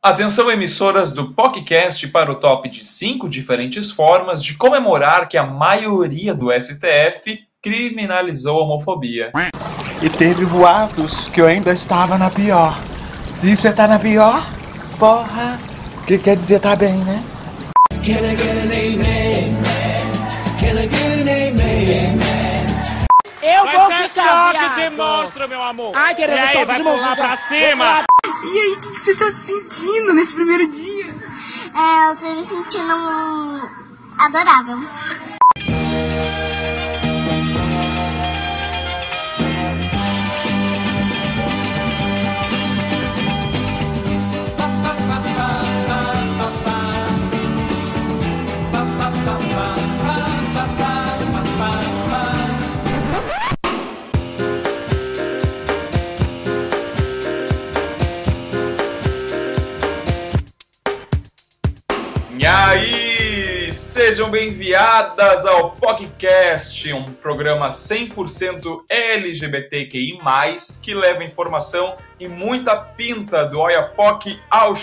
Atenção, emissoras do podcast, para o top de cinco diferentes formas de comemorar que a maioria do STF criminalizou a homofobia. E teve boatos que eu ainda estava na pior. Se você tá na pior, porra, o que quer dizer tá bem, né? Eu Vai vou ser ficar choque de viado. monstro, meu amor. Ai, querendo e aí, vai pular pra cima. E aí, o que, você está sentindo nesse primeiro dia? É, eu tô me sentindo adorável. Aí, sejam bem-vindas ao podcast, um programa 100% LGBTQI+, que leva informação e muita pinta do Oiapoque ao.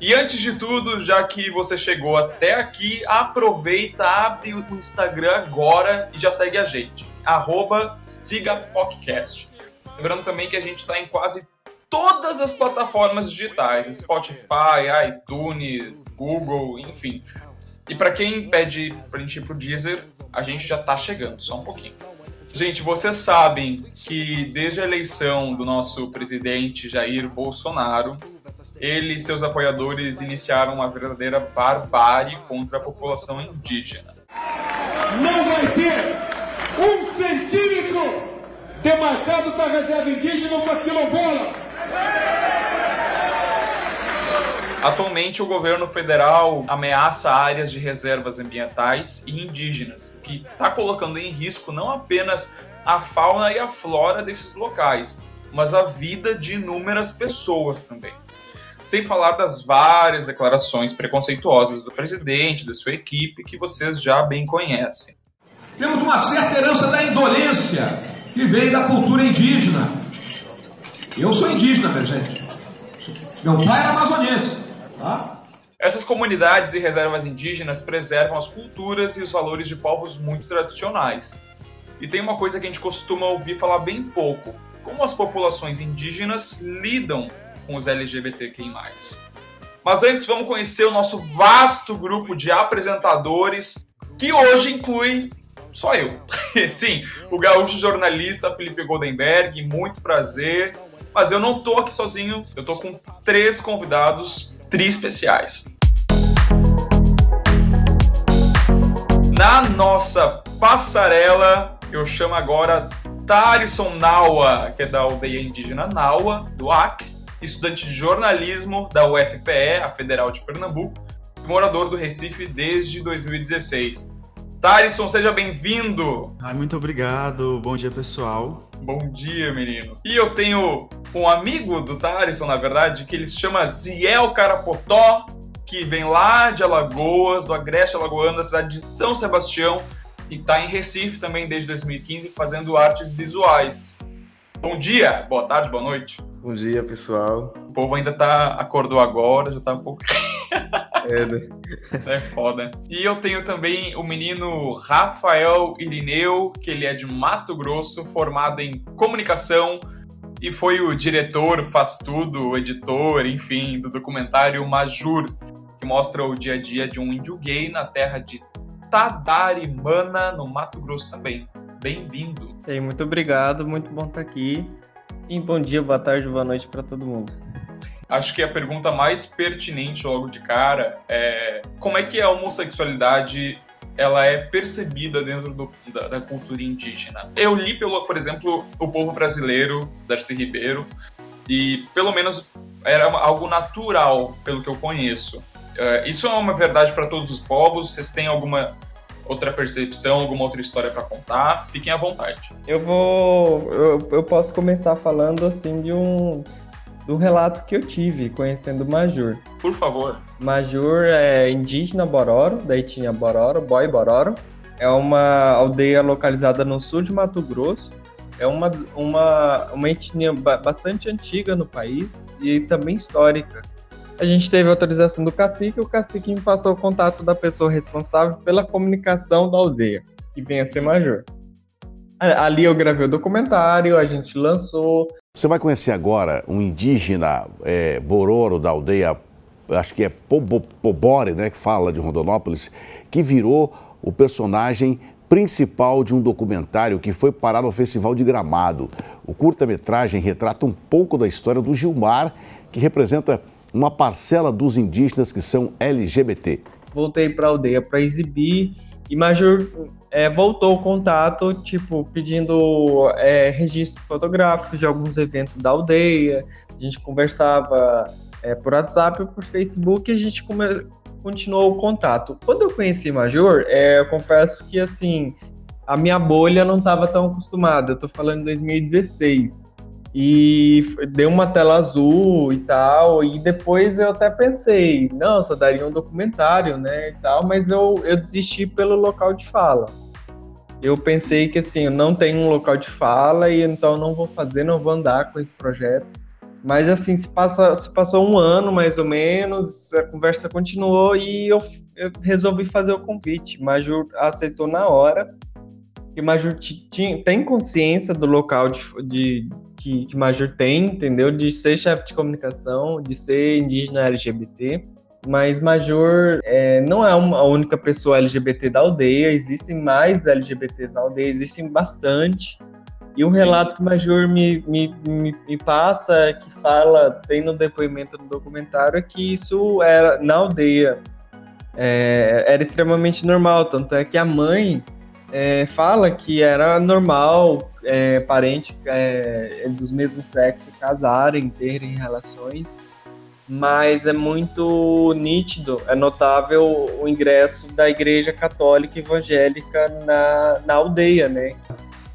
E antes de tudo, já que você chegou até aqui, aproveita, abre o Instagram agora e já segue a gente. Arroba SigaPodcast. Lembrando também que a gente está em quase todas as plataformas digitais, Spotify, iTunes, Google, enfim. E para quem pede pra gente ir pro Deezer, a gente já tá chegando, só um pouquinho. Gente, vocês sabem que desde a eleição do nosso presidente Jair Bolsonaro, ele e seus apoiadores iniciaram uma verdadeira barbárie contra a população indígena. não vai ter um centímetro demarcado para reserva indígena para quilombola. Atualmente, o governo federal ameaça áreas de reservas ambientais e indígenas, o que está colocando em risco não apenas a fauna e a flora desses locais, mas a vida de inúmeras pessoas também. Sem falar das várias declarações preconceituosas do presidente, da sua equipe, que vocês já bem conhecem. Temos uma certa herança da indolência que vem da cultura indígena. Eu sou indígena, minha gente. Meu pai era amazonense. Tá? Essas comunidades e reservas indígenas preservam as culturas e os valores de povos muito tradicionais. E tem uma coisa que a gente costuma ouvir falar bem pouco: como as populações indígenas lidam com os LGBTQI. Mas antes, vamos conhecer o nosso vasto grupo de apresentadores, que hoje inclui só eu. Sim, o gaúcho jornalista Felipe Goldenberg, muito prazer. Mas eu não tô aqui sozinho, eu tô com três convidados tri especiais. Na nossa passarela, eu chamo agora Tarisson Naua, que é da aldeia indígena Naua, do Acre, estudante de jornalismo da UFPE, a Federal de Pernambuco, e morador do Recife desde 2016. Tarisson, seja bem-vindo! Ai, muito obrigado. Bom dia, pessoal. Bom dia, menino. E eu tenho um amigo do Tarisson, na verdade, que ele se chama Ziel Carapotó, que vem lá de Alagoas, do Agreste Alagoano, da cidade de São Sebastião, e tá em Recife também desde 2015, fazendo artes visuais. Bom dia, boa tarde, boa noite. Bom dia, pessoal. O povo ainda tá acordou agora, já tá um pouco É, né? é foda. E eu tenho também o menino Rafael Irineu, que ele é de Mato Grosso, formado em comunicação e foi o diretor, faz tudo, o editor, enfim, do documentário Majur, que mostra o dia a dia de um índio gay na terra de Tadarimana, no Mato Grosso também. Bem-vindo. Sei, muito obrigado, muito bom estar aqui. E bom dia, boa tarde, boa noite para todo mundo. Acho que a pergunta mais pertinente logo de cara é como é que a homossexualidade ela é percebida dentro do- da, da cultura indígena. Eu li, pelo, por exemplo, O Povo Brasileiro, Darcy Ribeiro, e pelo menos era algo natural, pelo que eu conheço. É, isso é uma verdade para todos os povos? Vocês têm alguma outra percepção, alguma outra história para contar? Fiquem à vontade. Eu vou. Eu, eu posso começar falando assim de um. Do relato que eu tive conhecendo o Majur. Por favor. Majur é indígena Bororo, da etnia Bororo, Boy Bororo. É uma aldeia localizada no sul de Mato Grosso. É uma, uma, uma etnia ba- bastante antiga no país e também histórica. A gente teve autorização do cacique, o cacique me passou o contato da pessoa responsável pela comunicação da aldeia, que vem a ser major. Ali eu gravei o documentário, a gente lançou, Você vai conhecer agora um indígena é, bororo da aldeia, acho que é Pobo- Pobore, né, que fala de Rondonópolis, que virou o personagem principal de um documentário que foi parar no Festival de Gramado. O curta-metragem retrata um pouco da história do Gilmar, que representa uma parcela dos indígenas que são LGBT. voltei pra aldeia pra exibir e Major é, voltou o contato, tipo, pedindo é, registros fotográficos de alguns eventos da aldeia. A gente conversava é, por WhatsApp por Facebook e a gente come- continuou o contato. Quando eu conheci Major, é, eu confesso que, assim, a minha bolha não estava tão acostumada. Eu tô falando em 2016. E deu uma tela azul e tal, e depois eu até pensei, não, só daria um documentário, né, e tal, mas eu, eu desisti pelo local de fala. Eu pensei que, assim, eu não tenho um local de fala e então não vou fazer, não vou andar com esse projeto. Mas, assim, se, passa, se passou um ano, mais ou menos, a conversa continuou e eu, eu resolvi fazer o convite. Major aceitou na hora, ti- tinha- tem consciência do local de, de, que, que Major tem, entendeu? De ser chefe de comunicação, de ser indígena LGBT. Mas Major é, não é uma, a única pessoa LGBT da aldeia, existem mais LGBTs na aldeia, existem bastante. E o relato que Major me, me, me, me passa, que fala, tem no depoimento no documentário, é que isso era na aldeia. é, era extremamente normal, tanto é que a mãe é, fala que era normal é, parente é, dos mesmos sexos casarem, terem relações, mas é muito nítido, é notável o ingresso da Igreja Católica Evangélica na, na aldeia, né?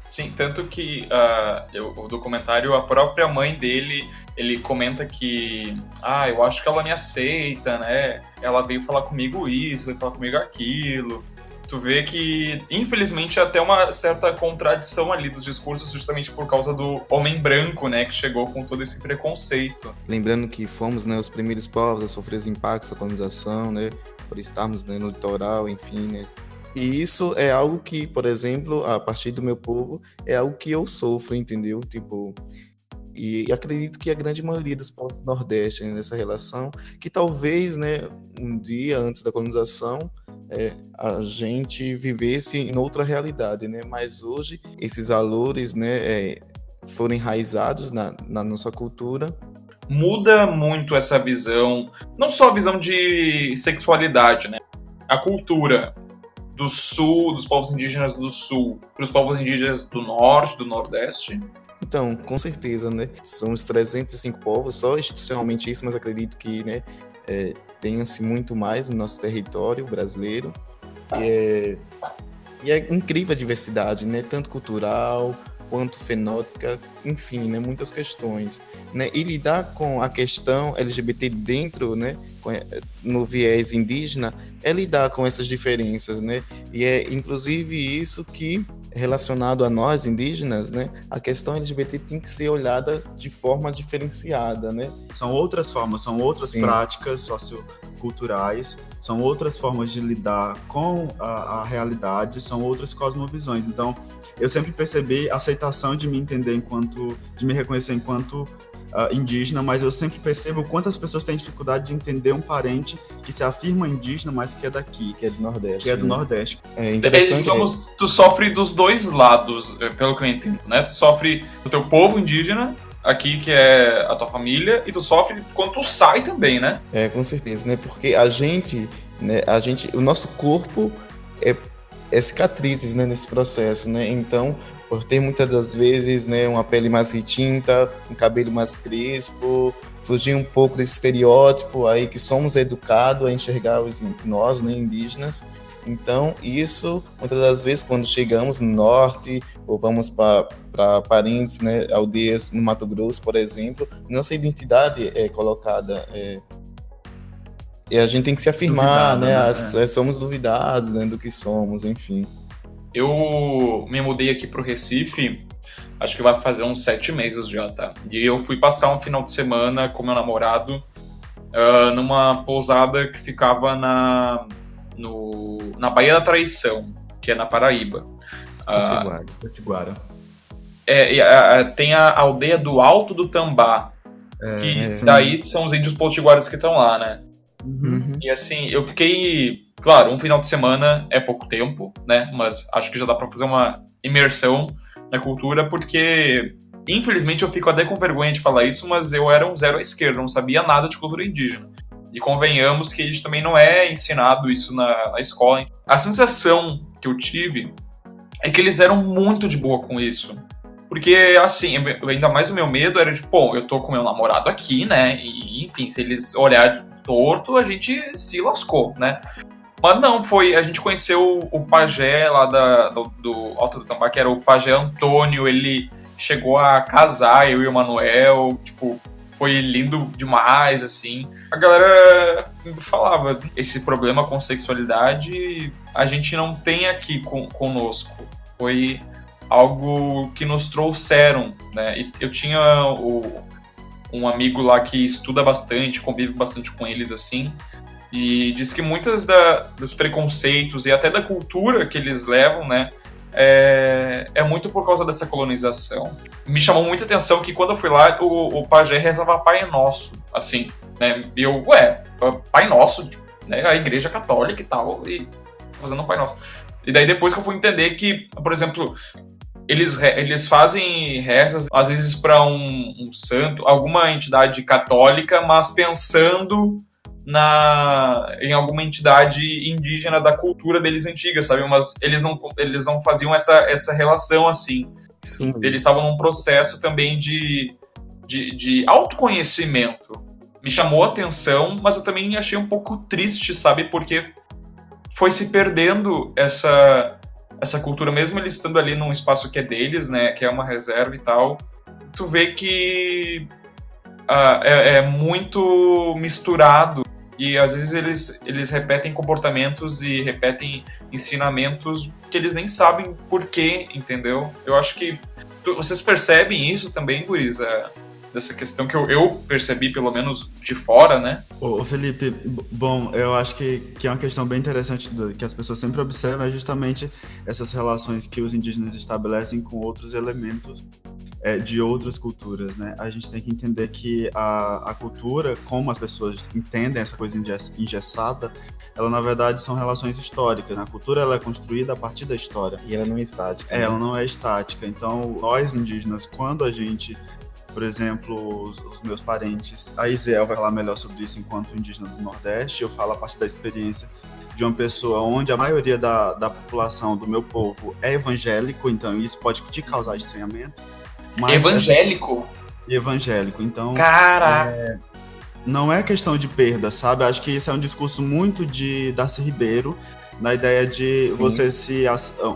Sim, tanto que ah, eu- o documentário, a própria mãe dele, ele comenta que, ah, eu acho que ela me aceita, né? Ela veio falar comigo isso, veio falar comigo aquilo. Tu vê que, infelizmente, até uma certa contradição ali dos discursos, justamente por causa do homem branco, né, que chegou com todo esse preconceito. Lembrando que fomos né, os primeiros povos a sofrer os impactos da colonização, né, por estarmos né, no litoral, enfim, né. E isso é algo que, por exemplo, a partir do meu povo, é algo que eu sofro, entendeu? Tipo, e acredito que a grande maioria dos povos do Nordeste né, nessa relação, que talvez, né, um dia antes da colonização, é, a gente vivesse em outra realidade, né? Mas hoje esses valores, né, é, foram enraizados na, na nossa cultura muda muito essa visão, não só a visão de sexualidade, né? A cultura do sul, dos povos indígenas do sul, para os povos indígenas do norte, do nordeste. Então, com certeza, né? Somos 305 povos, só institucionalmente isso, mas acredito que, né, é, tenha-se muito mais no nosso território brasileiro. E é, e é incrível a diversidade, né? Tanto cultural quanto fenótica, enfim, né? Muitas questões, né? E lidar com a questão LGBT dentro, né? com- No viés indígena, é lidar com essas diferenças, né? E é inclusive isso que relacionado a nós indígenas, né, a questão LGBT tem que ser olhada de forma diferenciada, né? São outras formas, são outras Sim. práticas socioculturais, são outras formas de lidar com a, a realidade, são outras cosmovisões. Então, eu sempre percebi a aceitação de me entender enquanto, de me reconhecer enquanto ah, indígena, mas eu sempre percebo quantas pessoas têm dificuldade de entender um parente que se afirma indígena, mas que é daqui, que é do Nordeste, que é do né? Nordeste. É É, interessante. digamos, tu sofre dos dois lados, é, pelo que eu entendo, né? Tu sofre do teu povo indígena, aqui que é a tua família, e tu sofre quando tu sai também, né? É, com certeza, né? Porque a gente, né, a gente, o nosso corpo é, é cicatrizes, né, nesse processo, né? Então, por ter muitas das vezes, né, uma pele mais retinta, um cabelo mais crespo, fugir um pouco desse estereótipo aí que somos educados a enxergar os nós, né, indígenas. Então, isso, muitas das vezes, quando chegamos no norte, ou vamos para parentes, né, aldeias no Mato Grosso, por exemplo, nossa identidade é colocada é, e a gente tem que se afirmar, Duvidada, né? né? As- é, somos duvidados né, do que somos, enfim. Eu me mudei aqui pro Recife, acho que vai fazer uns sete meses já, tá? E eu fui passar um final de semana com meu namorado ah, numa pousada que ficava na, no, na Baía da Traição, que é na Paraíba. Ah, Potiguara. é, ah, tem a aldeia do Alto do Tambá, É, que é. daí são os índios potiguaras que estão lá, né? Uhum. E assim, eu fiquei. Claro, um final de semana é pouco tempo, né? Mas acho que já dá pra fazer uma imersão na cultura, porque. Infelizmente eu fico até com vergonha de falar isso, mas eu era um zero à esquerda, não sabia nada de cultura indígena. E convenhamos que a gente também não é ensinado isso na, na escola. A sensação que eu tive é que eles eram muito de boa com isso. Porque, assim, ainda mais o meu medo era de, pô, eu tô com meu namorado aqui, né? E, enfim, se eles olharem torto, a gente se lascou, né? Mas não, foi. A gente conheceu o pajé lá da, do, do Alto do Tambá, que era o pajé Antônio. Ele chegou a casar, eu e o Manuel. Tipo, foi lindo demais, assim. A galera falava: esse problema com sexualidade a gente não tem aqui com, conosco. Foi algo que nos trouxeram, né? E eu tinha o, um amigo lá que estuda bastante, convive bastante com eles, assim. E diz que muitas da, dos preconceitos e até da cultura que eles levam, né, é, é muito por causa dessa colonização. Me chamou muita atenção que quando eu fui lá, o, o pajé rezava Pai Nosso, assim, né, e eu, ué, Pai Nosso, né, a igreja católica e tal, e fazendo um Pai Nosso. E daí depois que eu fui entender que, por exemplo, eles, eles fazem rezas, às vezes para um, um santo, alguma entidade católica, mas pensando na em alguma entidade indígena da cultura deles antiga, sabe? Mas eles não, eles não faziam essa, essa relação assim. Eles estavam num processo também de, de, de autoconhecimento. Me chamou a atenção, mas eu também achei um pouco triste, sabe? Porque foi se perdendo essa essa cultura, mesmo eles estando ali num espaço que é deles, né, que é uma reserva e tal, tu vê que ah, é, é muito misturado e às vezes eles, eles repetem comportamentos e repetem ensinamentos que eles nem sabem por quê, entendeu? Eu acho que tu- vocês percebem isso também, Guris, é, dessa questão que eu, eu percebi, pelo menos de fora, né? Ô, Felipe, bom, eu acho que, que é uma questão bem interessante do- que as pessoas sempre observam é justamente essas relações que os indígenas estabelecem com outros elementos é, de outras culturas, né? A gente tem que entender que a, a cultura, como as pessoas entendem essa coisa engess- engessada, ela na verdade são relações históricas. né? A cultura ela é construída a partir da história. E ela não é estática. É, né? ela não é estática. Então, nós indígenas, quando a gente, por exemplo, os, os meus parentes, a Isel vai falar melhor sobre isso enquanto indígena do Nordeste, eu falo a partir da experiência de uma pessoa onde a maioria da, da população do meu povo é evangélico, então isso pode te causar estranhamento. Mas- Evangélico? evangélico. Então, Caraca. é, não é questão de perda, sabe? Acho que isso é um discurso muito de Darcy Ribeiro, na ideia de Sim. você se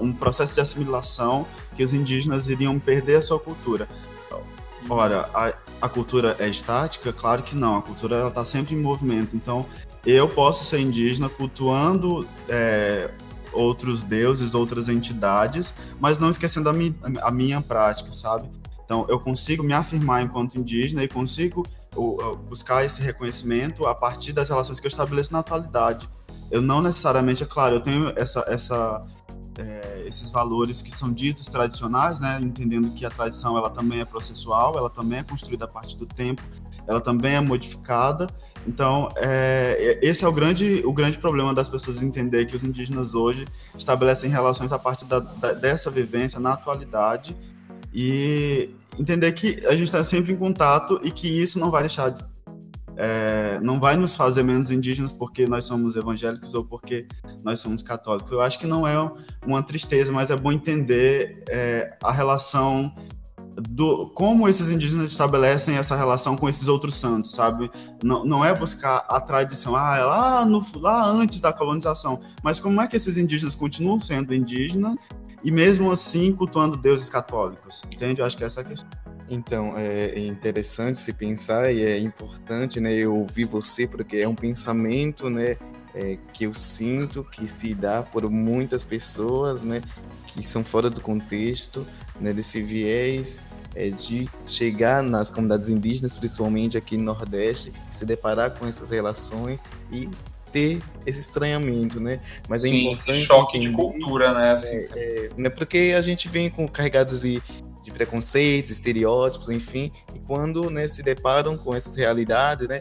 um processo de assimilação que os indígenas iriam perder a sua cultura. Ora, a, a cultura é estática? Claro que não. A cultura ela está sempre em movimento. Então, eu posso ser indígena cultuando é, outros deuses, outras entidades, mas não esquecendo a, mi, a minha prática, sabe? Então, eu consigo me afirmar enquanto indígena e consigo buscar esse reconhecimento a partir das relações que eu estabeleço na atualidade. Eu não necessariamente, é claro, eu tenho essa, essa, é, esses valores que são ditos tradicionais, né? Entendendo que a tradição ela também é processual, ela também é construída a partir do tempo, ela também é modificada. Então, é, esse é o grande, o grande problema das pessoas entender que os indígenas hoje estabelecem relações a partir da, da- dessa vivência na atualidade e entender que a gente está sempre em contato e que isso não vai deixar de, é, não vai nos fazer menos indígenas porque nós somos evangélicos ou porque nós somos católicos. Eu acho que não é uma tristeza, mas é bom entender é, a relação do como esses indígenas estabelecem essa relação com esses outros santos, sabe? Não, não é buscar a tradição, ah, é lá, no, lá antes da colonização, mas como é que esses indígenas continuam sendo indígenas e mesmo assim cultuando deuses católicos, entende? Eu acho que essa é a questão. Então, é interessante se pensar e é importante, né, eu ouvir você, porque é um pensamento, né, é, que eu sinto que se dá por muitas pessoas, né, que são fora do contexto, né, desse viés é, de chegar nas comunidades indígenas, principalmente aqui no Nordeste, se deparar com essas relações e ter esse estranhamento, né? Mas é Sim, importante choque de cultura, né? assim. é, é, porque a gente vem com carregados de, de preconceitos, estereótipos, enfim, e quando né, se deparam com essas realidades, né,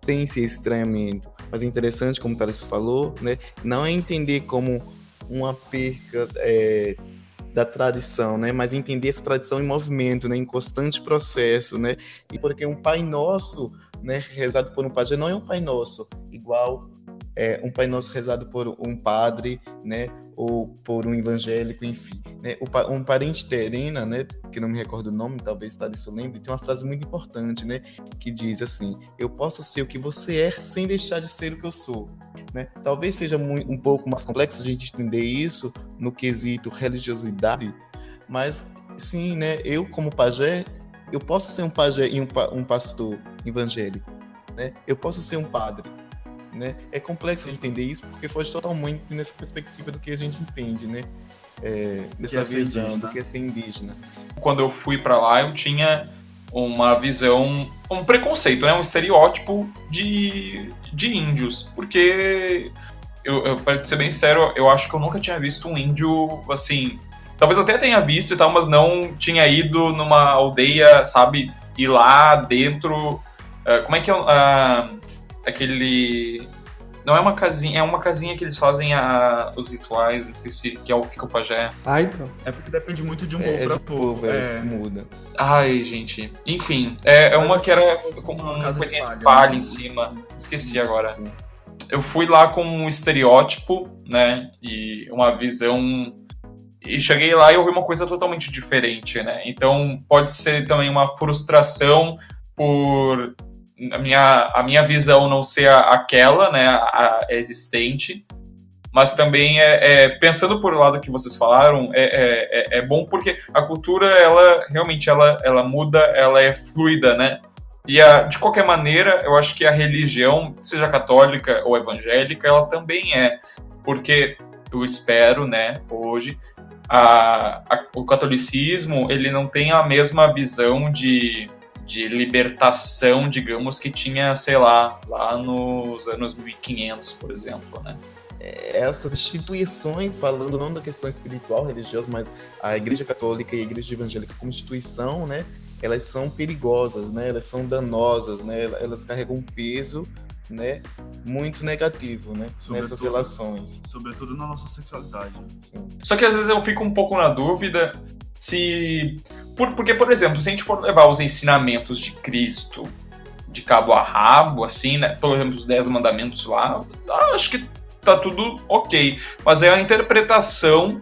tem esse estranhamento. Mas é interessante, como o Thales falou, né, não é entender como uma perca é, da tradição, né, mas entender essa tradição em movimento, né, em constante processo, né, e porque um Pai Nosso, né, rezado por um pajé, não é um Pai Nosso igual é, um Pai Nosso rezado por um padre, né, ou por um evangélico, enfim. Né? Um parente terena, né, que não me recordo o nome, talvez Thaleson lembre, tem uma frase muito importante, né, que diz assim, eu posso ser o que você é sem deixar de ser o que eu sou. Né? Talvez seja um pouco mais complexo a gente entender isso no quesito religiosidade, mas sim, né, eu como pajé, eu posso ser um pajé e um, um pastor evangélico, né? Eu posso ser um padre, né? É complexo de entender isso porque foge totalmente nessa perspectiva do que a gente entende, né? É, dessa é visão indígena. do que é ser indígena. Quando eu fui pra lá, eu tinha uma visão, um preconceito, né? Um estereótipo de, de índios. Porque, eu, eu, pra ser bem sério, eu acho que eu nunca tinha visto um índio, assim... Talvez até tenha visto e tal, mas não tinha ido numa aldeia, sabe? Ir lá dentro... eh, como é que é ah, aquele... Não é uma casinha, é uma casinha que eles fazem a, os rituais, não sei se que é o que o pajé. Ah, então. É porque depende muito de um É, povo é pra povo. é, é. muda. Ai, gente. Enfim, é, é uma é que era com uma uma de coisinha de palha, palha né? em cima. Esqueci agora. Eu fui lá com um estereótipo, né? E uma visão. E cheguei lá e eu vi uma coisa totalmente diferente, né? Então pode ser também uma frustração por a minha, a minha visão não ser a- aquela, né? A, a existente. Mas também é, é- pensando por lado que vocês falaram, é, é, é- é bom porque a cultura, ela realmente ela, ela muda, ela é fluida, né? E a- de qualquer maneira, eu acho que a religião, seja católica ou evangélica, ela também é. Porque eu espero, né, hoje, a- a- o catolicismo, ele não tem a mesma visão de, de libertação, digamos, que tinha, sei lá, lá nos anos 1500, por exemplo, né? essas instituições, falando não da questão espiritual, religiosa, mas a Igreja Católica e a Igreja Evangélica como instituição, né, elas são perigosas, né, elas são danosas, né, elas carregam um peso, né, muito negativo, né, nessas relações. Sobretudo na nossa sexualidade. Sim. Só que às vezes eu fico um pouco na dúvida se. por- porque, por exemplo, se a gente for levar os ensinamentos de Cristo de cabo a rabo, assim, né? Por exemplo, os Dez Mandamentos lá, ah, acho que tá tudo ok. Mas é a interpretação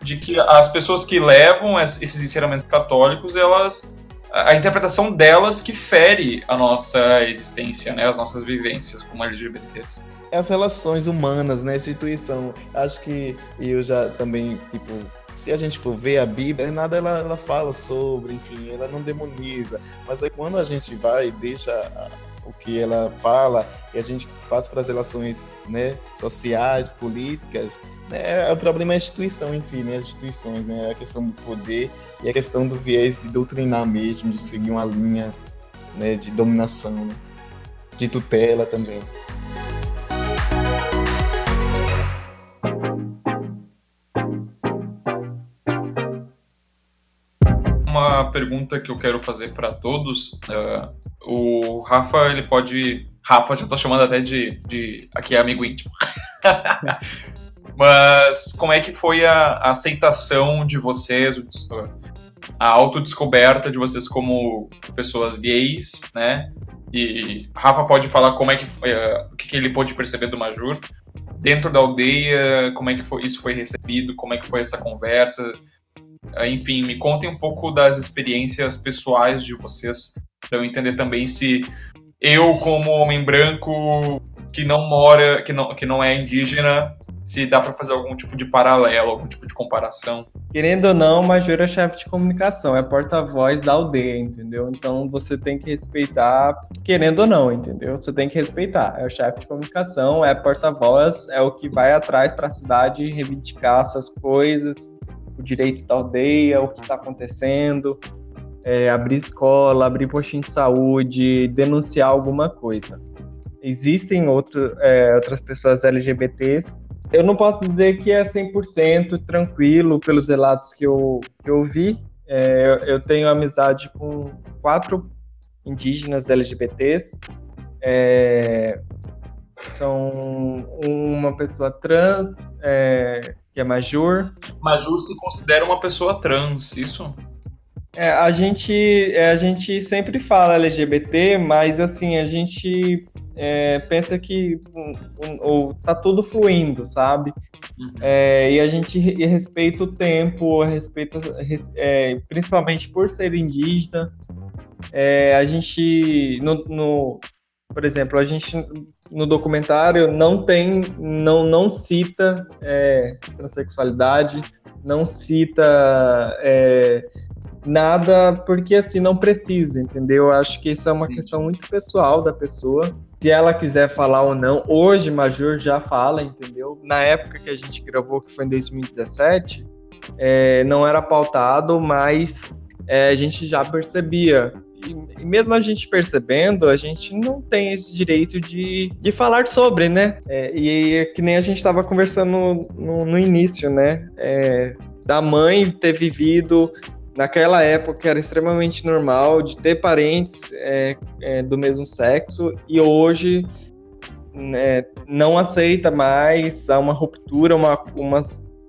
de que as pessoas que levam es- esses ensinamentos católicos, elas. A interpretação delas que fere a nossa existência, né? As nossas vivências como LGBTs. As relações humanas, né, instituição, acho que eu já também, tipo, se a gente for ver a Bíblia, nada ela, ela fala sobre, enfim, ela não demoniza, mas aí quando a gente vai e deixa a- o que ela fala e a gente passa para as relações, né, sociais, políticas, né, o problema é a instituição em si, né, as instituições, né, a questão do poder e a questão do viés de doutrinar mesmo, de seguir uma linha, né, de dominação, né, de tutela também. Pergunta que eu quero fazer para todos. eh, o Rafa, ele pode. Rafa, já tô chamando até de. de aqui é amigo íntimo. Mas como é que foi a, a aceitação de vocês, a autodescoberta de vocês como pessoas gays, né? E Rafa pode falar como é que foi, eh, o que, ele pôde perceber do Majur dentro da aldeia, como é que foi, isso foi recebido, como é que foi essa conversa, Uh, Enfim, me contem um pouco das experiências pessoais de vocês, para eu entender também se eu, como homem branco que não mora, que não, que não é indígena, se dá para fazer algum tipo de paralelo, algum tipo de comparação. Querendo ou não, Major é chefe de comunicação, é porta-voz da aldeia, entendeu? Então você tem que respeitar, querendo ou não, entendeu? Você tem que respeitar. É o chefe de comunicação, é porta-voz, é o que vai atrás para a cidade reivindicar suas coisas, o direito da aldeia, o que está acontecendo. é, abrir escola, abrir postinho de saúde, denunciar alguma coisa. Existem outro, é, outras pessoas LGBTs. Eu não posso dizer que é 100% tranquilo pelos relatos que eu, que eu vi. É, eu tenho amizade com quatro indígenas LGBTs. É, são uma pessoa trans, é, que é Majur. Majur se considera uma pessoa trans, isso? É, a gente é, a gente sempre fala LGBT, mas assim a gente é, pensa que um, um, tá tudo fluindo, sabe? Uhum. É, e a gente respeita o tempo, respeita é, principalmente por ser indígena. É, a gente no, no, por exemplo, a gente no documentário não tem, não, não cita é, transexualidade, não cita é, nada, porque assim, não precisa, entendeu? Eu acho que isso é uma Sim. questão muito pessoal da pessoa. Se ela quiser falar ou não, hoje Major já fala, entendeu? Na época que a gente gravou, que foi em 2017, é, não era pautado, mas é, a gente já percebia e, mesmo a gente percebendo, a gente não tem esse direito de, de falar sobre, né? É, e que nem a gente estava conversando no, no, início, né? É, da mãe ter vivido naquela época era extremamente normal de ter parentes é, é, do mesmo sexo e hoje né, não aceita mais, há uma ruptura, uma, uma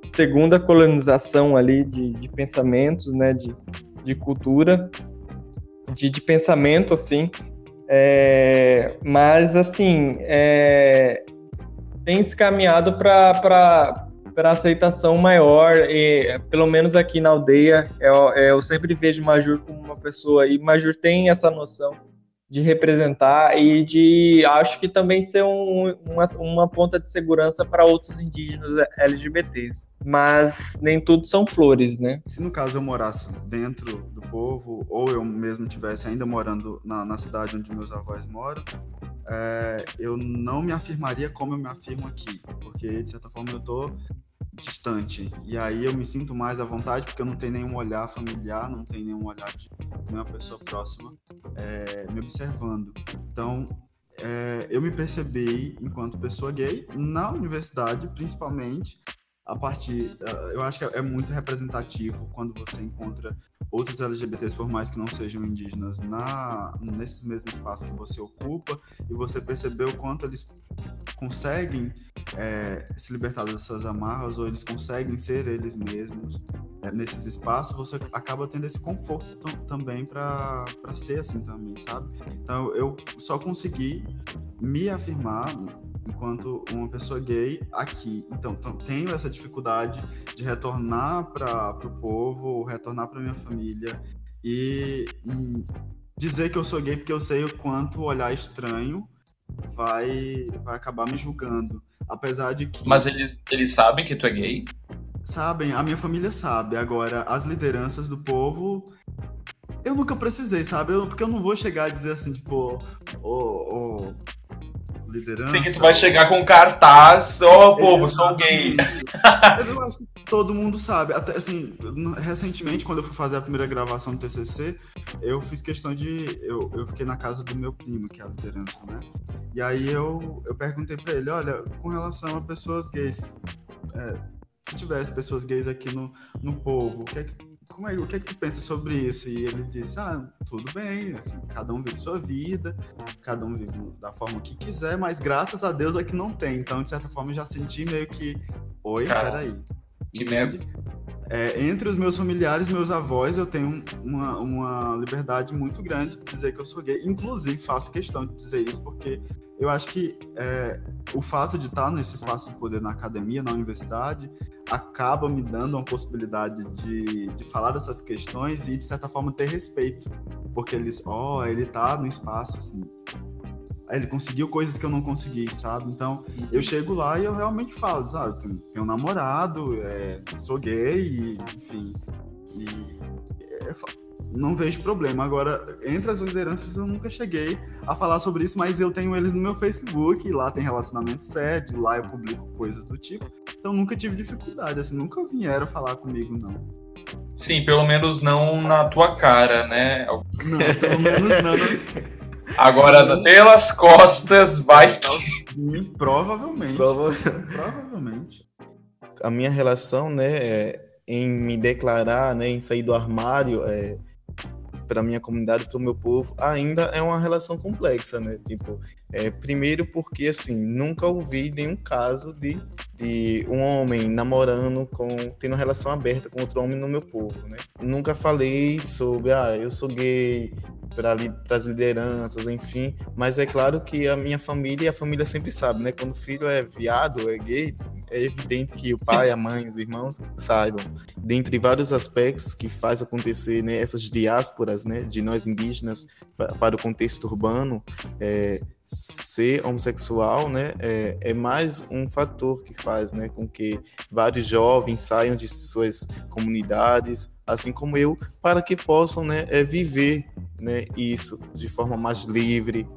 segunda colonização ali de, de pensamentos, né, de, de cultura de, de pensamento, assim. É, mas, assim, é, tem se caminhado para aceitação maior, e, pelo menos aqui na aldeia, eu, eu sempre vejo Majur como uma pessoa, e Majur tem essa noção de representar e de, acho que também ser um, uma, uma ponta de segurança para outros indígenas LGBTs. Mas nem tudo são flores, né? Se no caso eu morasse dentro do povo, ou eu mesmo tivesse ainda morando na, na cidade onde meus avós moram, é, eu não me afirmaria como eu me afirmo aqui, porque de certa forma eu tô distante. E aí eu me sinto mais à vontade porque eu não tenho nenhum olhar familiar, não tenho nenhum olhar de nenhuma pessoa próxima é, me observando. Então, é, eu me percebi enquanto pessoa gay na universidade, principalmente a partir. Eu acho que é muito representativo quando você encontra outros LGBTs, por mais que não sejam indígenas, na, nesse mesmo espaço que você ocupa, e você percebeu o quanto eles conseguem é, se libertar dessas amarras, ou eles conseguem ser eles mesmos é, nesses espaços, você acaba tendo esse conforto também para ser assim também, sabe? Então eu só consegui me afirmar enquanto uma pessoa gay aqui. Então, tenho essa dificuldade de retornar para o povo, retornar para minha família e, e, dizer que eu sou gay porque eu sei o quanto olhar estranho vai, vai acabar me julgando. Apesar de que. Mas eles, eles sabem que tu é gay? Sabem, a minha família sabe. Agora, as lideranças do povo eu nunca precisei, sabe? Eu, porque eu não vou chegar e dizer assim, tipo, ô, oh, oh, liderança. Tem que tu vai chegar com cartaz, ó, oh, povo, sou gay. eu acho que todo mundo sabe. Até assim, recentemente, quando eu fui fazer a primeira gravação do TCC, eu fiz questão de. Eu, eu fiquei na casa do meu primo, que é a liderança, né? E aí eu, eu perguntei pra ele: olha, com relação a pessoas gays, é, se tivesse pessoas gays aqui no, no povo, o que é que como é, o que é que tu pensa sobre isso? E ele disse, ah, tudo bem, assim, cada um vive sua vida, cada um vive da forma que quiser, mas graças a Deus é que não tem. Então, de certa forma, eu já senti meio que, oi, Cara, peraí. Que merda. É, entre os meus familiares, meus avós, eu tenho uma, uma liberdade muito grande de dizer que eu sou gay. Inclusive, faço questão de dizer isso, porque eu acho que é, o fato de estar nesse espaço de poder na academia, na universidade, acaba me dando uma possibilidade de, de falar dessas questões e, de certa forma, ter respeito. Porque eles, ó, oh, ele tá no espaço, assim. Ele conseguiu coisas que eu não consegui, sabe? Então, eu chego lá e eu realmente falo, sabe? Tenho, tenho um namorado, é, sou gay, e, enfim. E, é, não vejo problema. Agora, entre as lideranças, eu nunca cheguei a falar sobre isso, mas eu tenho eles no meu Facebook, lá tem relacionamento sério, lá eu publico coisas do tipo. Então nunca tive dificuldade, assim, nunca vieram falar comigo, não. Sim, pelo menos não na tua cara, né? Não, pelo menos não. Agora, pelas costas, vai. Sim, provavelmente. Prova- Provavelmente. a minha relação, né, é, em me declarar, né, em sair do armário, é, para minha comunidade, para o meu povo, ainda é uma relação complexa, né? Tipo, é, primeiro porque assim nunca ouvi nenhum caso de, de um homem namorando com tendo relação aberta com outro homem no meu povo, né? Nunca falei sobre, ah, eu sou gay para as lideranças, enfim, mas é claro que a minha família e a família sempre sabe, né? Quando o filho é viado, é gay, é evidente que o pai, a mãe, os irmãos saibam. Dentre vários aspectos que faz acontecer né, essas diásporas né, de nós indígenas pa- para o contexto urbano, é, ser homossexual né, é, é mais um fator que faz né, com que vários jovens saiam de suas comunidades, assim como eu, para que possam né, é, viver né, isso de forma mais livre,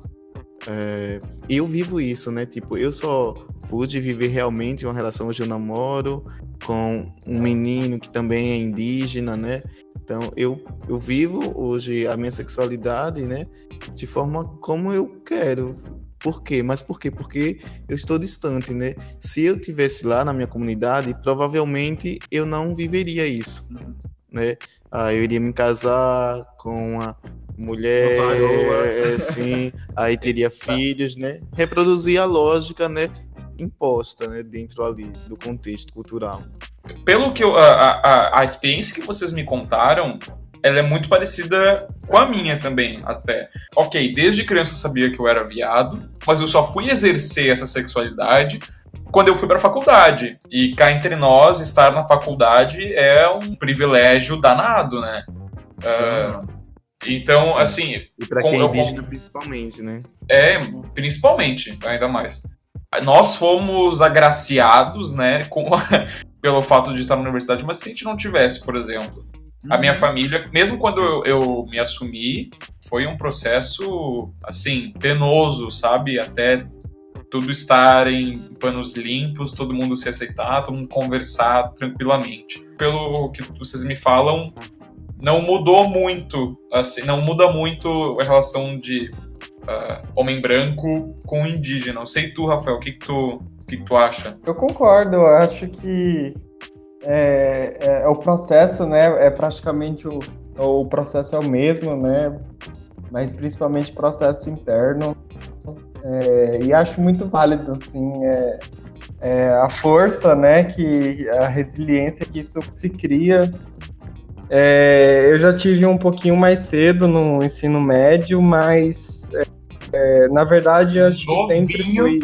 é, eu vivo isso, né? Tipo, eu só pude viver realmente uma relação hoje eu namoro com um menino que também é indígena, né? Então eu, eu vivo hoje a minha sexualidade, né? De forma como eu quero. Por quê? Mas por quê? Porque eu estou distante, né? Se eu tivesse lá na minha comunidade, provavelmente eu não viveria isso, né? Ah, eu iria me casar com uma mulher, assim, aí teria filhos, né? Reproduzir a lógica, né? Imposta, né? Dentro ali do contexto cultural. Pelo que eu, a, a, a experiência que vocês me contaram, ela é muito parecida com a minha também, até. Ok, desde criança eu sabia que eu era viado, mas eu só fui exercer essa sexualidade quando eu fui pra faculdade. E cá entre nós, estar na faculdade é um privilégio danado, né? Ah, então, Sim. assim. E para quem é eu- principalmente, né? É, principalmente, ainda mais. Nós fomos agraciados, né, com, pelo fato de estar na universidade, mas se a gente não tivesse, por exemplo, a minha família, mesmo quando eu, eu me assumi, foi um processo, assim, penoso, sabe? Até tudo estar em panos limpos, todo mundo se aceitar, todo mundo conversar tranquilamente. Pelo que vocês me falam, não mudou muito, assim, não muda muito a relação de ah, homem branco com indígena. Não sei tu, Rafael, o que, que, tu, o que, que tu acha? Eu concordo, eu acho que é, é- é o processo, né? É praticamente o, o processo é o mesmo, né? Mas principalmente processo interno. É, e acho muito válido, assim, é, é a força, né? Que a resiliência que isso se cria. É, eu já tive um pouquinho mais cedo no ensino médio, mas é, é, na verdade eu acho que sempre fui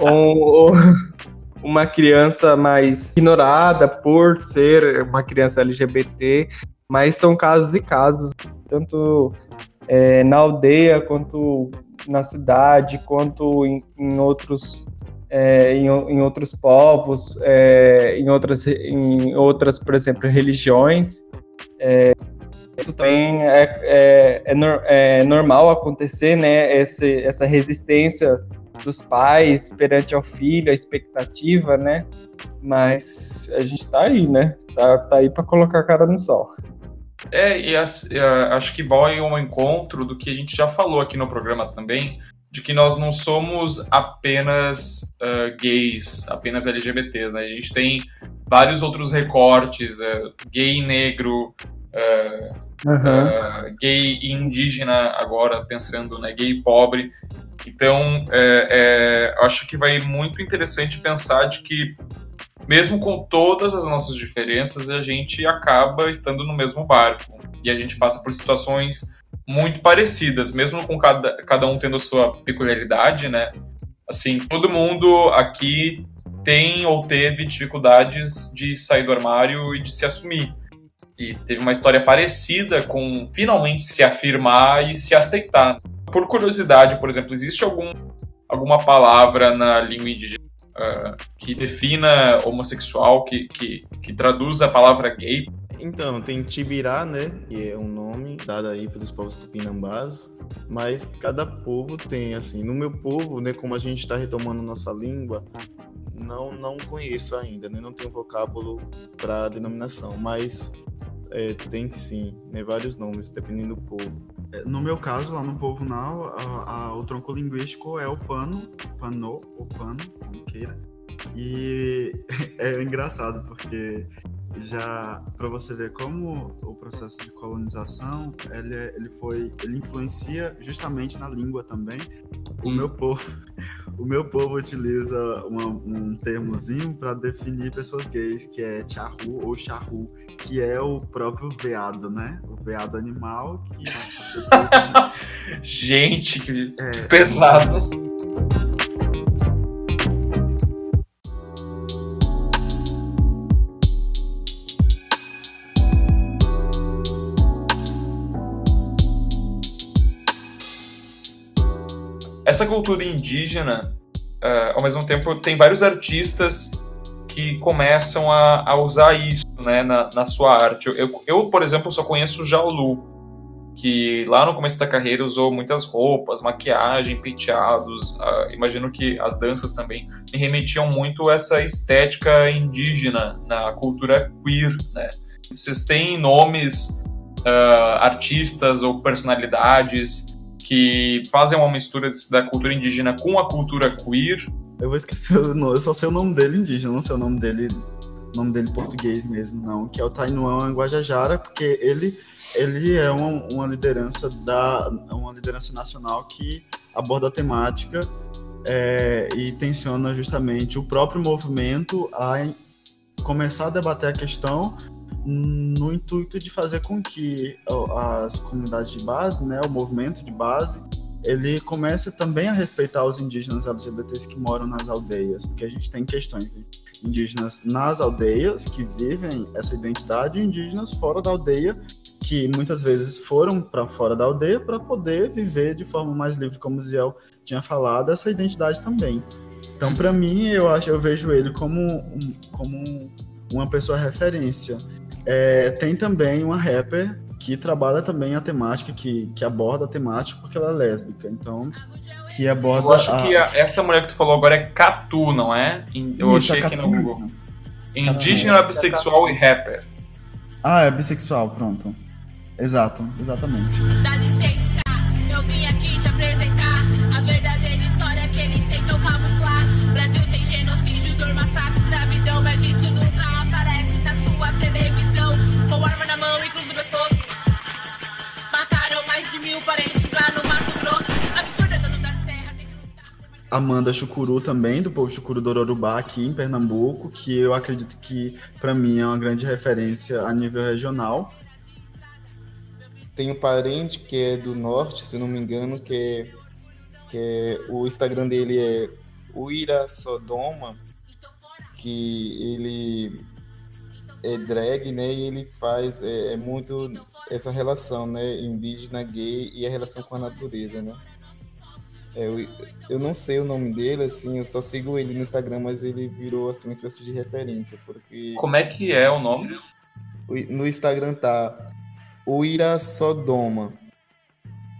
um- um- uma criança mais ignorada por ser uma criança LGBT, mas são casos e casos, tanto é, na aldeia quanto na cidade, quanto em, em outros é, em, em outros povos, é, em outras em outras, por exemplo, religiões. É, isso também é, é, é, é normal acontecer, né? Esse, essa resistência dos pais perante ao filho, a expectativa, né? Mas a gente tá aí, né? Tá, tá aí para colocar a cara no sol. É, e as- acho que vai ao encontro do que a gente já falou aqui no programa também, de que nós não somos apenas ah, gays, apenas LGBTs, né? A gente tem vários outros recortes, ah, gay negro, ah, ah, gay indígena agora, pensando, né, gay pobre. Então, é, é, acho que vai muito interessante pensar de que mesmo com todas as nossas diferenças, a gente acaba estando no mesmo barco. E a gente passa por situações muito parecidas, mesmo com cada, cada um tendo a sua peculiaridade, né? Assim, todo mundo aqui tem ou teve dificuldades de sair do armário e de se assumir. E teve uma história parecida com finalmente se afirmar e se aceitar. Por curiosidade, por exemplo, existe algum, alguma palavra na língua indígena ah, que defina homossexual, que, que, que traduza a palavra gay? Então, tem Tibirá, né? Que é um nome dado aí pelos povos tupinambás. Mas cada povo tem, assim. No meu povo, né? Como a gente está retomando nossa língua, não não conheço ainda, né? Não tenho vocábulo para denominação. Mas é, tem sim, né, vários nomes, dependendo do povo. No meu caso, lá no Povo Now, a- a- o tronco linguístico é o pano, pano, o pano, como queira. E é engraçado porque já para você ver como o processo de colonização ele, é- ele foi ele influencia justamente na língua também. O meu povo o meu povo utiliza uma- um termozinho para definir pessoas gays que é charru ou charru, que é o próprio veado, né? O veado animal que Gente, que É. pesado. Essa cultura indígena, eh, ao mesmo tempo, tem vários artistas que começam a, a usar isso né, na, na sua arte. Eu, eu, por exemplo, só conheço o Jaulu, que lá no começo da carreira usou muitas roupas, maquiagem, penteados. ah, imagino que as danças também me remetiam muito a essa estética indígena na cultura queer, né? Vocês têm nomes, ah, artistas ou personalidades que fazem uma mistura da cultura indígena com a cultura queer? Eu vou esquecer o nome, eu só sei o nome dele indígena, não sei o nome dele, nome dele português mesmo, não, que é o Tainuan Guajajara, porque ele, ele é uma, uma liderança da uma liderança nacional que aborda a temática é, e tensiona justamente o próprio movimento a começar a debater a questão no intuito de fazer com que as comunidades de base, né, o movimento de base, ele começa também a respeitar os indígenas LGBTs que moram nas aldeias, porque a gente tem questões de indígenas nas aldeias que vivem essa identidade e indígenas fora da aldeia que muitas vezes foram para fora da aldeia para poder viver de forma mais livre, como o Ziel tinha falado, essa identidade também. Então, para mim, eu acho, eu vejo ele como, um- como um- uma pessoa referência. É, tem também uma rapper que trabalha também a temática, que, que aborda a temática porque ela é lésbica. Então, que aborda. Eu acho a- que a- essa mulher que tu falou agora é Catu, não é? Eu Isso, achei a aqui no Google. Indígena, bissexual e rapper. Ah, é bissexual, pronto. Exato, exatamente. Dá licença, eu vim aqui te apresentar a verdadeira história que eles tentam camuflar. Brasil tem genocídio, dor, massacre, escravidão, mas isso nunca aparece na sua televisão. Lá no Mato Grosso. Absurda, dono da terra. Amanda Chucuru também, do povo Chucuru do Ororubá, aqui em Pernambuco, que eu acredito que, para mim, é uma grande referência a nível regional. Tenho um parente que é do norte, se eu não me engano, que é, que é o Instagram dele é Uira Sodoma, que ele é drag, né? E ele faz é, é muito essa relação, né? Indígena, gay e a relação com a natureza, né? É, eu, eu não sei o nome dele, assim, eu só sigo ele no Instagram, mas ele virou assim uma espécie de referência, porque Como é que é o nome? no Instagram tá Uira Sodoma.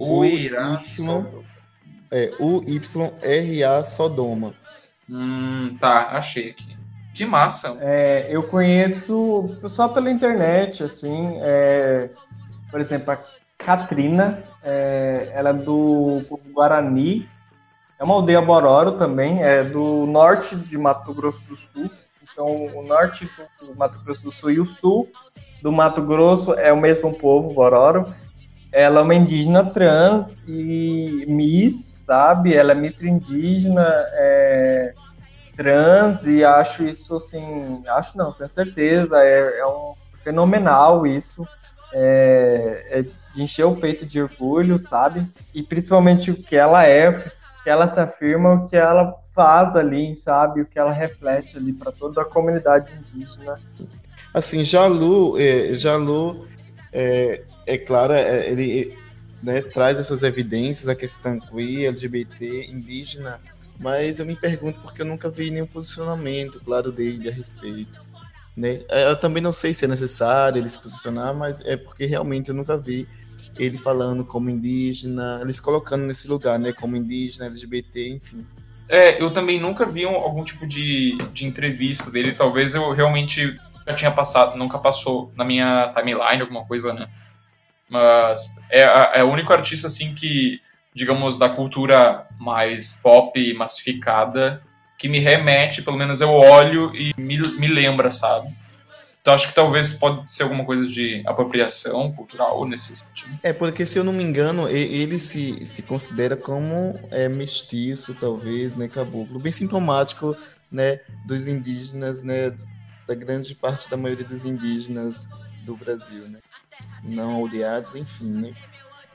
Uira Y, é, U-Y-R-A Sodoma. Hum, tá, achei aqui. Que massa. É, eu conheço só pela internet, assim, é, por exemplo, a Katrina, é, ela é do Guarani, é uma aldeia Bororo também, é do norte de Mato Grosso do Sul, então o norte do Mato Grosso do Sul e o sul do Mato Grosso é o mesmo povo, Bororo, ela é uma indígena trans e Miss, sabe? Ela é mistra indígena, é, trans e acho isso assim, acho não, tenho certeza, é, é um fenomenal isso, é, é de encher o peito de orgulho, sabe? E principalmente o que ela é, o que ela se afirma, o que ela faz ali, sabe? O que ela reflete ali para toda a comunidade indígena. Assim, Jalu, é, Jalu é, é claro, é, ele né, traz essas evidências da questão queer, LGBT, indígena, mas eu me pergunto porque eu nunca vi nenhum posicionamento claro dele a respeito. Né? É, Eu também não sei se é necessário ele se posicionar, mas é porque realmente eu nunca vi ele falando como indígena, ele se colocando nesse lugar, né, como indígena, LGBT, enfim. É, eu também nunca vi um- algum tipo de, de entrevista dele. Talvez eu realmente nunca tinha passado, nunca passou na minha timeline alguma coisa, né? Mas é, é o único artista assim que, digamos, da cultura mais pop massificada, que me remete, pelo menos eu olho e me, me lembra, sabe? Então acho que talvez pode ser alguma coisa de apropriação cultural nesse sentido. É, porque se eu não me engano, ele se, se considera como é, mestiço, talvez, né, caboclo, bem sintomático, né, dos indígenas, né, da grande parte da maioria dos indígenas do Brasil, né, não aldeados, enfim, né,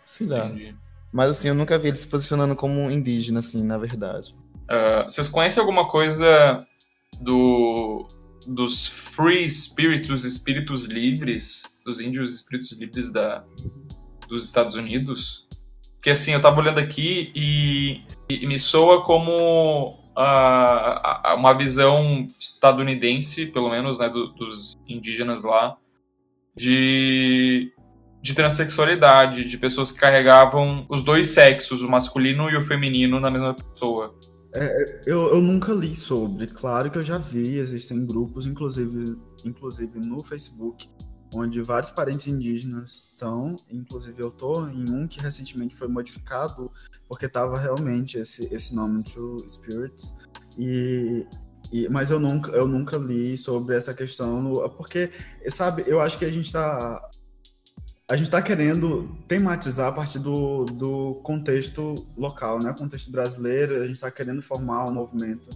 sei lá. Entendi. Mas assim, eu nunca vi ele se posicionando como indígena, assim, na verdade. Ah, vocês conhecem alguma coisa do dos free spirits, espíritos livres, dos índios espíritos livres da, dos Estados Unidos? Porque assim, eu tava olhando aqui e, e me soa como a- uma visão estadunidense, pelo menos, né, do- dos indígenas lá, de, de transexualidade, de pessoas que carregavam os dois sexos, o masculino e o feminino, na mesma pessoa. É, eu, eu nunca li sobre. Claro que eu já vi, existem grupos, inclusive, inclusive no Facebook, onde vários parentes indígenas estão. Inclusive eu tô em um que recentemente foi modificado, porque tava realmente esse, esse nome True Spirits. E, e, mas eu nunca, eu nunca li sobre essa questão, porque, sabe, eu acho que a gente tá. A gente tá querendo tematizar a partir do, do contexto local, né? Contexto brasileiro, a gente tá querendo formar um movimento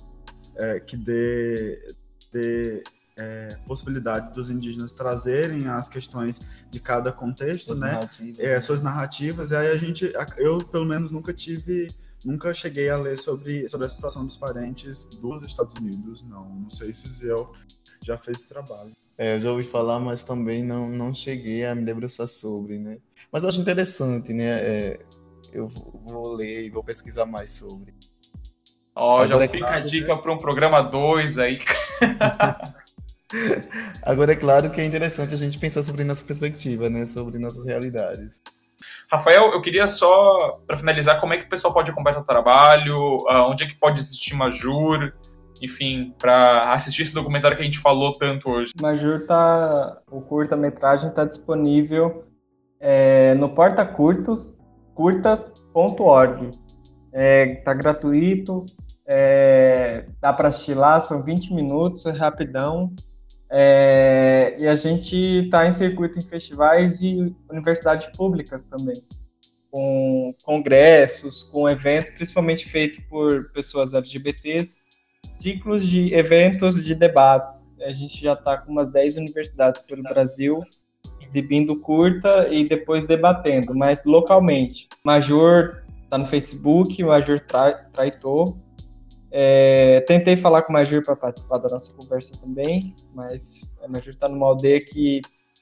é, que dê, dê é, possibilidade dos indígenas trazerem as questões de cada contexto, Suas né? narrativas, É, né? suas narrativas. E aí a gente, eu pelo menos nunca tive, nunca cheguei a ler sobre, sobre a situação dos parentes dos Estados Unidos, não. Não sei se Ziel já fez esse trabalho. É, eu já ouvi falar, mas também não, não cheguei a me debruçar sobre, né? Mas eu acho interessante, né? É, eu vou ler e vou pesquisar mais sobre. Ó, já Agora é fica a claro, dica para um programa 2 aí. Agora é claro que é interessante a gente pensar sobre nossa perspectiva, né? Sobre nossas realidades. Rafael, eu queria só, para finalizar, como é que o pessoal pode acompanhar o trabalho, ah, onde é que pode assistir Majur, enfim, para assistir esse documentário que a gente falou tanto hoje. Majur tá. O curta-metragem está disponível é, no portacurtos, curtas.org. É, tá gratuito, é, dá para assistir lá, são 20 minutos, é rapidão. É, e a gente está em circuito em festivais e universidades públicas também, com congressos, com eventos, principalmente feitos por pessoas LGBTs, ciclos de eventos de debates. A gente já está com umas 10 universidades pelo Brasil exibindo curta e depois debatendo, mas localmente. Major está no Facebook, Major Tra. É, tentei falar com o Major para participar da nossa conversa também, mas o Major está numa aldeia que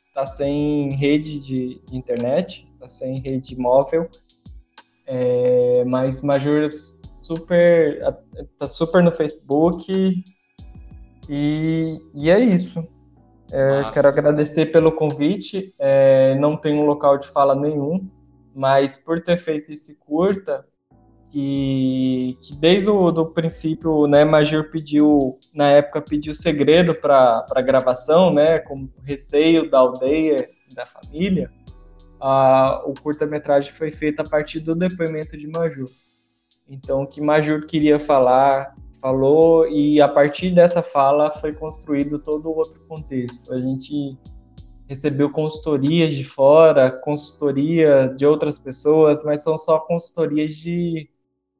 está sem rede de, de internet, está sem rede móvel, é, mas Major super tá super no Facebook e, e é isso. É, quero agradecer pelo convite. É, não tenho um local de fala nenhum, mas por ter feito esse curta, que, que desde o do princípio, né, Major pediu, na época, pediu segredo para a gravação, né, com receio da aldeia da família, a, o curta-metragem foi feito a partir do depoimento de Major. Então, o que Major queria falar, falou, e a partir dessa fala foi construído todo o outro contexto. A gente recebeu consultorias de fora, consultoria de outras pessoas, mas são só consultorias de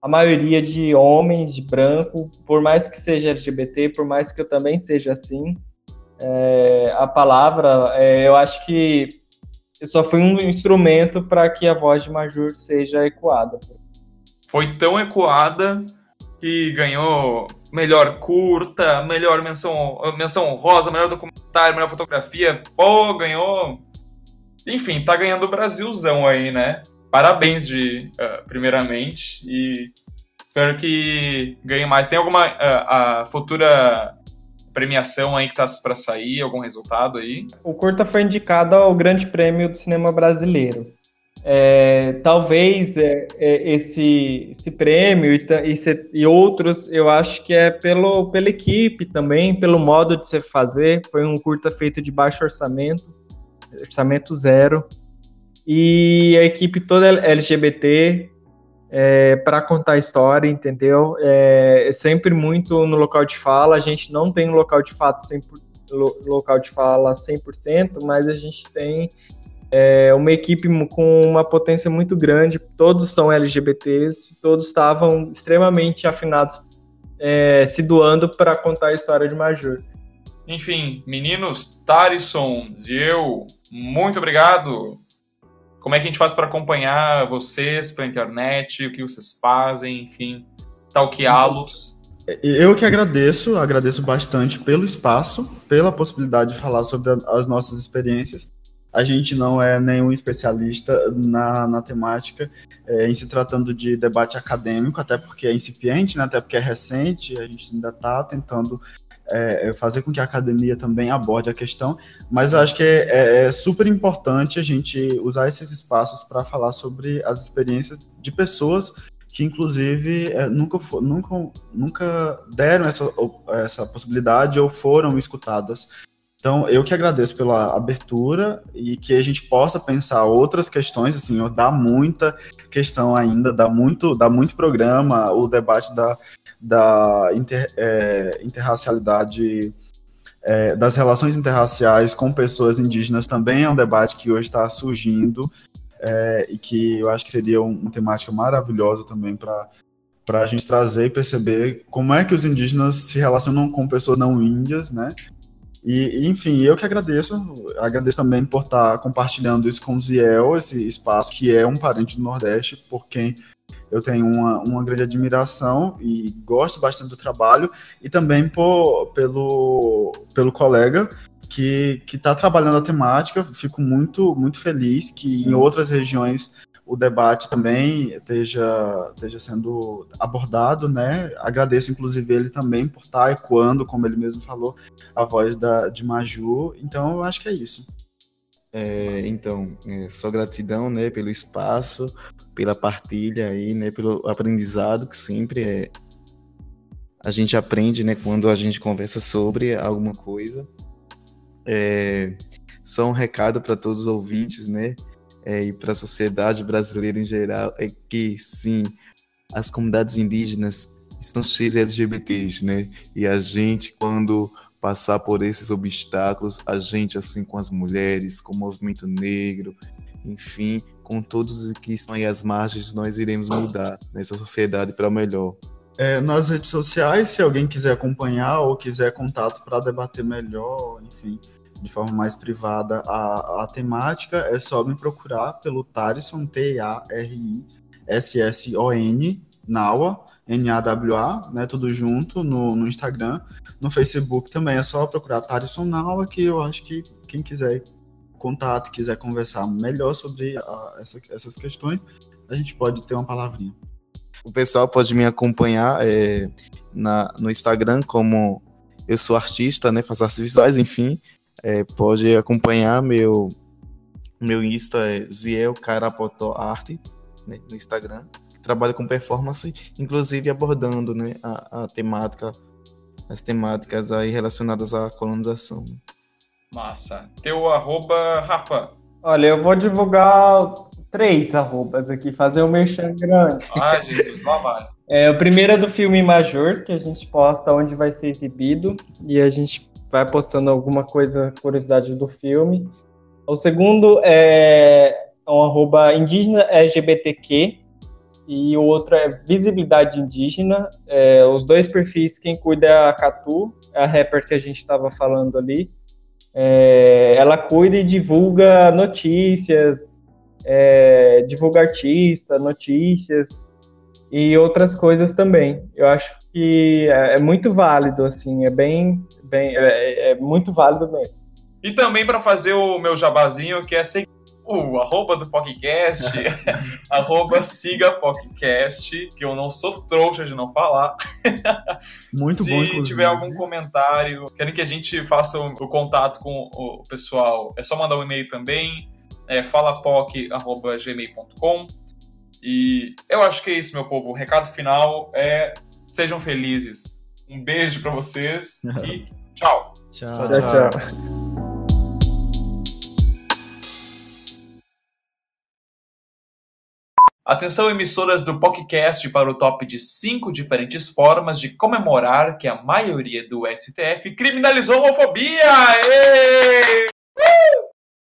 a maioria de homens, de branco, por mais que seja LGBT, por mais que eu também seja assim, é, a palavra, é, eu acho que eu só fui um instrumento para que a voz de Major seja ecoada. Foi tão ecoada que ganhou melhor curta, melhor menção, menção honrosa, melhor documentário, melhor fotografia. Pô, ganhou. Enfim, tá ganhando o Brasilzão aí, né? Parabéns de uh, primeiramente e espero que ganhe mais. Tem alguma uh, a futura premiação aí que tá para sair, algum resultado aí? O curta foi indicado ao Grande Prêmio do Cinema Brasileiro. É, talvez é, é, esse, esse prêmio e, e outros, eu acho que é pelo, pela equipe também, pelo modo de se fazer. Foi um curta feito de baixo orçamento, orçamento zero. E a equipe toda LGBT para contar a história, entendeu? É, é sempre muito no local de fala. A gente não tem um local de fato 100%, lo- local de fala 100%, mas a gente tem é uma equipe com uma potência muito grande, todos são LGBTs, todos estavam extremamente afinados, é, se doando para contar a história de Major. Enfim, meninos, Tarisson, eu, muito obrigado. Como é que a gente faz para acompanhar vocês pela internet, o que vocês fazem, enfim, talqueá-los? Eu que agradeço, agradeço bastante pelo espaço, pela possibilidade de falar sobre as nossas experiências. A gente não é nenhum especialista na, na temática, é, em se tratando de debate acadêmico, até porque é incipiente, né, até porque é recente, a gente ainda está tentando é, fazer com que a academia também aborde a questão, mas eu acho que é, é- é super importante a gente usar esses espaços para falar sobre as experiências de pessoas que inclusive é, nunca, nunca, nunca deram essa, essa possibilidade ou foram escutadas. Então, eu que agradeço pela abertura e que a gente possa pensar outras questões, assim, dá muita questão ainda, dá muito, dá muito programa, o debate da, da inter, é, interracialidade, é, das relações interraciais com pessoas indígenas também é um debate que hoje está surgindo é, e que eu acho que seria um- uma temática maravilhosa também para para a gente trazer e perceber como é que os indígenas se relacionam com pessoas não índias, né? E, enfim, eu que agradeço, agradeço também por estar compartilhando isso com o Ziel, esse espaço que é um parente do Nordeste, por quem eu tenho uma, uma grande admiração e gosto bastante do trabalho, e também por, pelo, pelo colega que está trabalhando a temática, fico muito, muito feliz que em outras regiões o debate também esteja, esteja sendo abordado, né? Agradeço, inclusive, ele também por estar ecoando, como ele mesmo falou, a voz da, de Maju. Então, eu acho que é isso. É, então, é, só gratidão, né, pelo espaço, pela partilha aí, né, pelo aprendizado que sempre é a gente aprende, né, quando a gente conversa sobre alguma coisa. É, só um recado para todos os ouvintes, né, é, e para a sociedade brasileira em geral é que sim, as comunidades indígenas estão cheias de LGBTs, né, e a gente quando passar por esses obstáculos, a gente, assim, com as mulheres, com o movimento negro, enfim, com todos que estão aí às margens, nós iremos mudar nessa sociedade para melhor. É, nas redes sociais, se alguém quiser acompanhar ou quiser contato para debater melhor, enfim, de forma mais privada a, a temática, é só me procurar pelo Tarisson, T-A-R-I-S-S-O-N, Nawa, N-A-W-A, né, tudo junto no, no Instagram. No Facebook também é só procurar Tarisson Nawa, que eu acho que quem quiser contato, quiser conversar melhor sobre a- essa- essas questões, a gente pode ter uma palavrinha. O pessoal pode me acompanhar é, na, no Instagram como eu sou artista, né? Faço artes visuais, enfim. É, pode acompanhar meu meu Insta é Ziel Carapotó Arte, né, no Instagram. Trabalho com performance, inclusive abordando né, a, a temática, as temáticas aí relacionadas à colonização. Massa. Teu arroba, Rafa. Olha, eu vou divulgar três arrobas aqui, fazer um merchan grande. Ah, Jesus, lá vai. É, o primeiro é do filme Major, que a gente posta onde vai ser exibido, e a gente vai postando alguma coisa, curiosidade do filme. O segundo é um arroba indígena LGBTQ, e o outro é visibilidade indígena. É, os dois perfis, quem cuida é a Catu, é a rapper que a gente estava falando ali. É, ela cuida e divulga notícias, é, divulga artista, notícias e outras coisas também. Eu acho que é, é muito válido, assim, é bem, bem é, é muito válido mesmo. E também para fazer o meu jabazinho, que é seguir o arroba do podcast, arroba siga podcast, que eu não sou trouxa de não falar. Muito Se bom, inclusive. tiver algum comentário, querem que a gente faça o, o contato com o pessoal, é só mandar um e-mail também. é falapoc.gmail.com. E eu acho que é isso, meu povo. O recado final é sejam felizes. Um beijo pra vocês e tchau. Tchau, Tchau, tchau. Atenção, emissoras do podcast, para o top de cinco diferentes formas de comemorar que a maioria do STF criminalizou a homofobia!